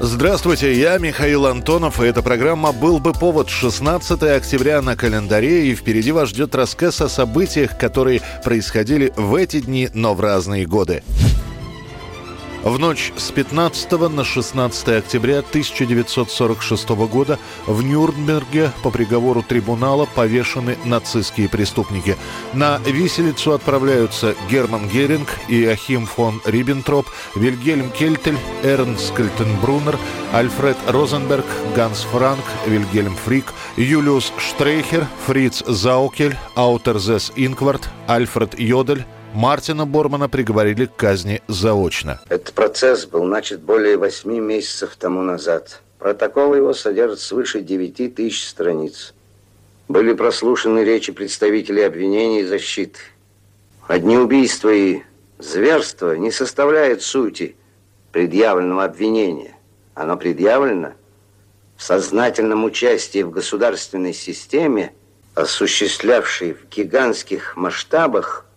Здравствуйте, я Михаил Антонов, и эта программа «Был бы повод» 16 октября на календаре, и впереди вас ждет рассказ о событиях, которые происходили в эти дни, но в разные годы. В ночь с 15 на 16 октября 1946 года в Нюрнберге по приговору трибунала повешены нацистские преступники. На виселицу отправляются Герман Геринг, Иоахим фон Риббентроп, Вильгельм Кейтель, Эрнст Кальтенбруннер, Альфред Розенберг, Ганс Франк, Вильгельм Фрик, Юлиус Штрейхер, Фриц Заукель, Артур Зейсс-Инкварт, Альфред Йодль, Мартина Бормана приговорили к казни заочно. Этот процесс был начат более восьми месяцев тому назад. Протокол его содержит свыше девяти тысяч страниц. Были прослушаны речи представителей обвинений и защиты. Одни убийства и зверства не составляют сути предъявленного обвинения. Оно предъявлено в сознательном участии в государственной системе, осуществлявшей в гигантских масштабах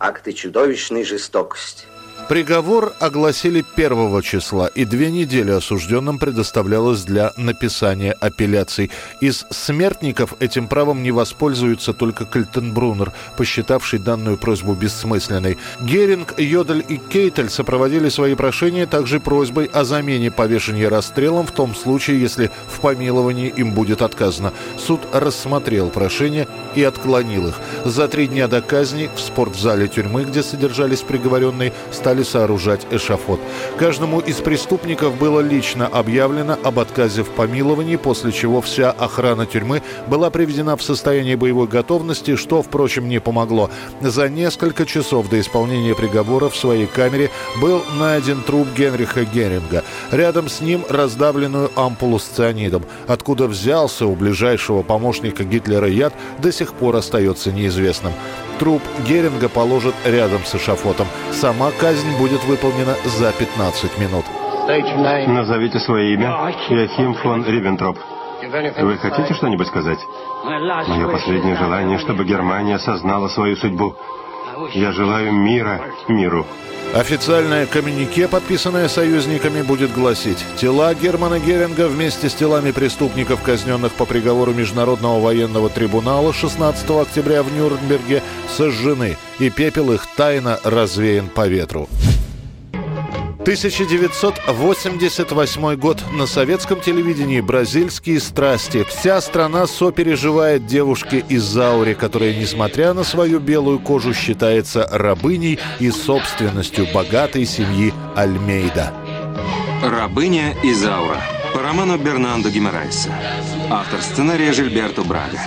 акты чудовищной жестокости. Приговор огласили 1 числа, и две недели осужденным предоставлялось для написания апелляций. Из смертников этим правом не воспользуется только Кальтенбруннер, посчитавший данную просьбу бессмысленной. Геринг, Йодель и Кейтель сопроводили свои прошения также просьбой о замене повешения расстрелом в том случае, если в помиловании им будет отказано. Суд рассмотрел прошения и отклонил их. За три дня до казни в спортзале тюрьмы, где содержались приговоренные, стали стали сооружать эшафот. Каждому из преступников было лично объявлено об отказе в помиловании, после чего вся охрана тюрьмы была приведена в состояние боевой готовности, что, впрочем, не помогло. За несколько часов до исполнения приговора в своей камере был найден труп Генриха Геринга. Рядом с ним раздавленную ампулу с цианидом. Откуда взялся у ближайшего помощника Гитлера яд, до сих пор остается неизвестным. Труп Геринга положат рядом с эшафотом. Сама казнь будет выполнена за 15 минут. Назовите свое имя. Яхим фон Риббентроп. Вы хотите что-нибудь сказать? Мое последнее желание, чтобы Германия осознала свою судьбу. Я желаю мира миру. Официальное коммюнике, подписанное союзниками, будет гласить «Тела Германа Геринга вместе с телами преступников, казненных по приговору Международного военного трибунала 16 октября в Нюрнберге, сожжены, и пепел их тайно развеян по ветру». 1988 год. На советском телевидении «Бразильские страсти». Вся страна сопереживает девушке из Заури, которая, несмотря на свою белую кожу, считается рабыней и собственностью богатой семьи Альмейда. «Рабыня Изаура» по роману Бернандо Гимарайса. Автор сценария Жильберто Брага.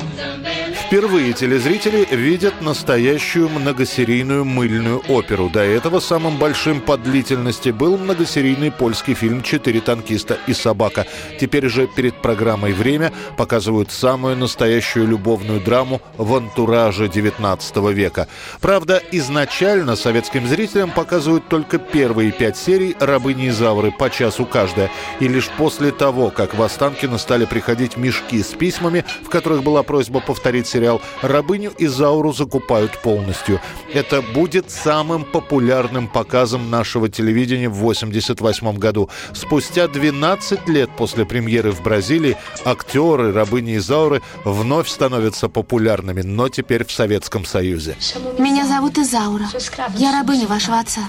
Впервые телезрители видят настоящую многосерийную мыльную оперу. До этого самым большим по длительности был многосерийный польский фильм «Четыре танкиста и собака». Теперь же перед программой «Время» показывают самую настоящую любовную драму в антураже XIX века. Правда, изначально советским зрителям показывают только первые пять серий «Рабыни Изавры» по часу каждая. И лишь после того, как в Останкино стали приходить мешки с письмами, в которых была просьба повторить сериал «Рабыню Изауру» закупают полностью. Это будет самым популярным показом нашего телевидения в 1988 году. Спустя 12 лет после премьеры в Бразилии актеры «Рабыни Изауры» вновь становятся популярными, но теперь в Советском Союзе. Меня зовут Изаура. Я рабыня вашего отца.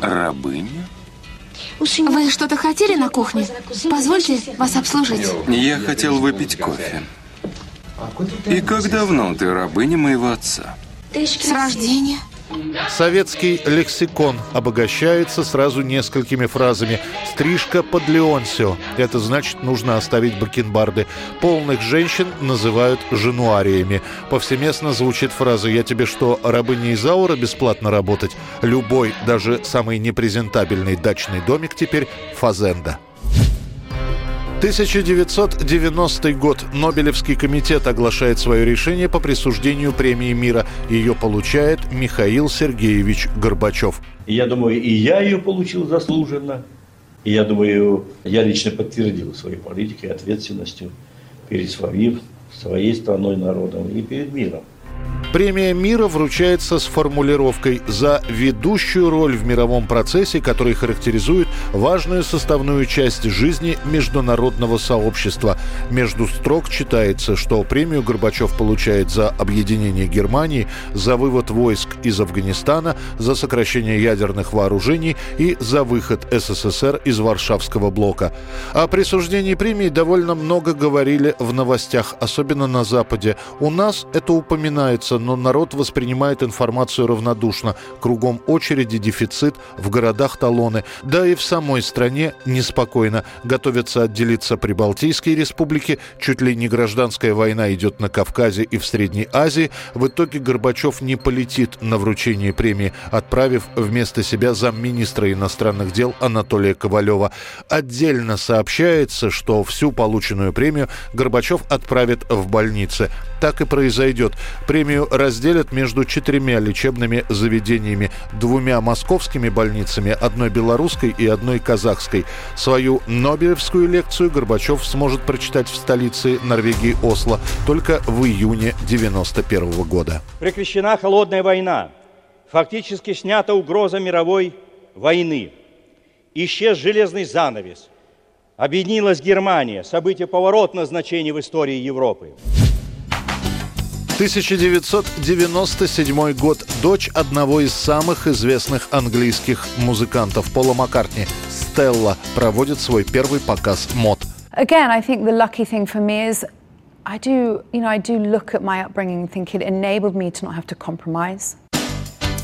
Рабыня? Вы что-то хотели на кухне? Позвольте вас обслужить. Я хотел выпить кофе. И как давно ты рабыня моего отца? С рождения. Советский лексикон обогащается сразу несколькими фразами. «Стрижка под Леонсио» — это значит, нужно оставить бакенбарды. Полных женщин называют женуариями. Повсеместно звучит фраза «Я тебе что, рабыня Изаура бесплатно работать?» Любой, даже самый непрезентабельный дачный домик теперь — фазенда. 1990 год. Нобелевский комитет оглашает свое решение по присуждению премии мира. Ее получает Михаил Сергеевич Горбачев. Я думаю, и я ее получил заслуженно. И я думаю, я лично подтвердил своей политикой, ответственностью перед своим, своей страной, народом и перед миром. Премия мира вручается с формулировкой «за ведущую роль в мировом процессе, который характеризует важную составную часть жизни международного сообщества». Между строк читается, что премию Горбачев получает за объединение Германии, за вывод войск из Афганистана, за сокращение ядерных вооружений и за выход СССР из Варшавского блока. О присуждении премии довольно много говорили в новостях, особенно на Западе. У нас это упоминается, но народ воспринимает информацию равнодушно. Кругом очереди, дефицит, в городах талоны. Да и в самой стране неспокойно. Готовятся отделиться Прибалтийские республики. Чуть ли не гражданская война идет на Кавказе и в Средней Азии. В итоге Горбачев не полетит на вручение премии, отправив вместо себя замминистра иностранных дел Анатолия Ковалева. Отдельно сообщается, что всю полученную премию Горбачев отправит в больницы. Так и произойдет. Премию разделят между четырьмя лечебными заведениями, двумя московскими больницами, одной белорусской и одной казахской. Свою Нобелевскую лекцию Горбачев сможет прочитать в столице Норвегии Осло только в июне 1991 года. Прекращена холодная война. Фактически снята угроза мировой войны. Исчез железный занавес. Объединилась Германия. Событие поворотного значения в истории Европы. 1997 год. Дочь одного из самых известных английских музыкантов Пола Маккартни, Стелла, проводит свой первый показ мод. Again, I think the lucky thing for me is I do, you know, I do look at my upbringing and think it enabled me to not have to compromise.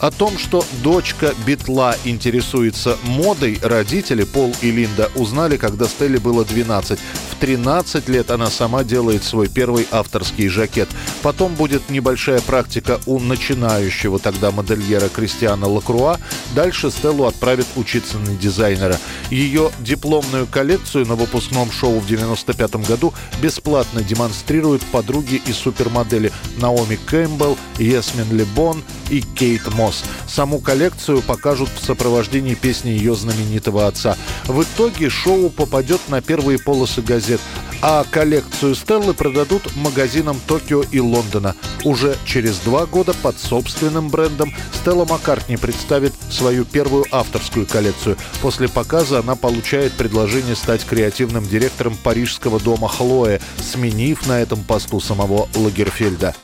О том, что дочка Битла интересуется модой, родители Пол и Линда узнали, когда Стелле было 12. В 13 лет она сама делает свой первый авторский жакет. Потом будет небольшая практика у начинающего тогда модельера Кристиана Лакруа. Дальше Стеллу отправят учиться на дизайнера. Ее дипломную коллекцию на выпускном шоу в 95 году бесплатно демонстрируют подруги и супермодели Наоми Кэмпбелл, Ясмин Лебон и Кейт Мосс. Роуз. Саму коллекцию покажут в сопровождении песни ее знаменитого отца. В итоге шоу попадет на первые полосы газет, а коллекцию Стеллы продадут магазинам Токио и Лондона. Уже через два года под собственным брендом Стелла Маккартни представит свою первую авторскую коллекцию. После показа она получает предложение стать креативным директором парижского дома Хлоя, сменив на этом посту самого Лагерфельда.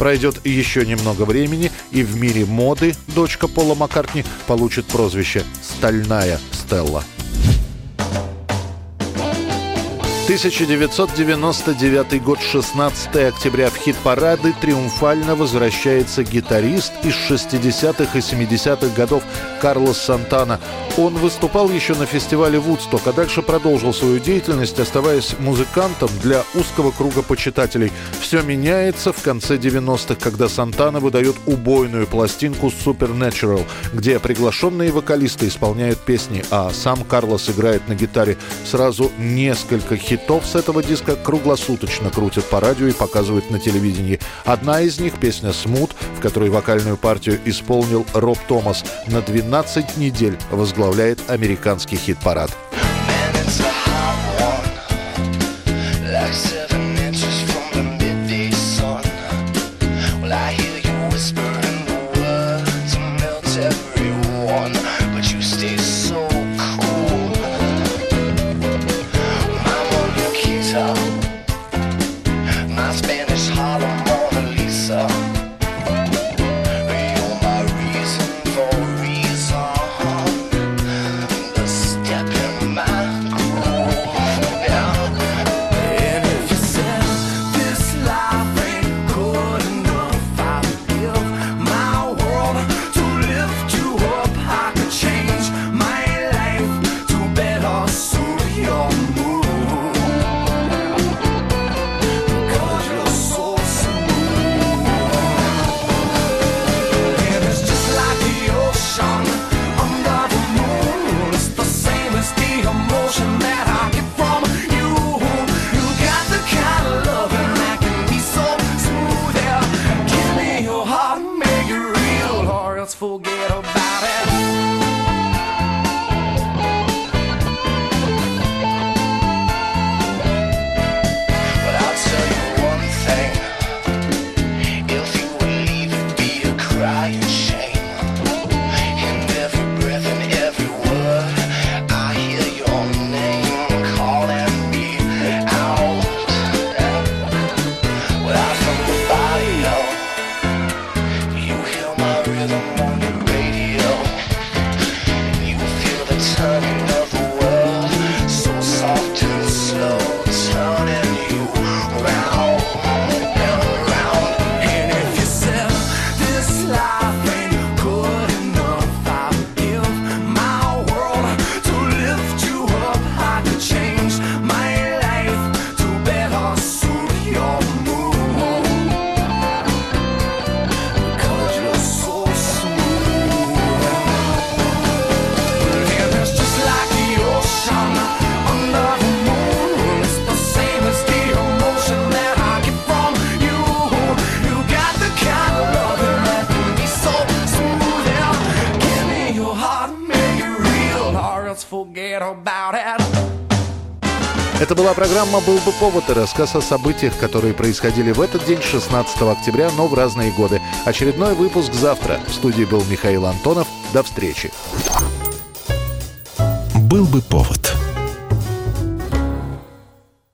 Пройдет еще немного времени, и в мире моды дочка Пола Маккартни получит прозвище «Стальная Стелла». 1999 год, 16 октября. В хит-парады триумфально возвращается гитарист из 60-х и 70-х годов Карлос Сантана. Он выступал еще на фестивале «Вудсток», а дальше продолжил свою деятельность, оставаясь музыкантом для узкого круга почитателей. Все меняется в конце 90-х, когда Сантана выдает убойную пластинку «Supernatural», где приглашенные вокалисты исполняют песни, а сам Карлос играет на гитаре. Сразу несколько хитов хитов с этого диска круглосуточно крутят по радио и показывают на телевидении. Одна из них — песня «Смут», в которой вокальную партию исполнил Роб Томас. На 12 недель возглавляет американский хит-парад. Это была программа «Был бы повод» и рассказ о событиях, которые происходили в этот день, 16 октября, но в разные годы. Очередной выпуск завтра. В студии был Михаил Антонов. До встречи. «Был бы повод»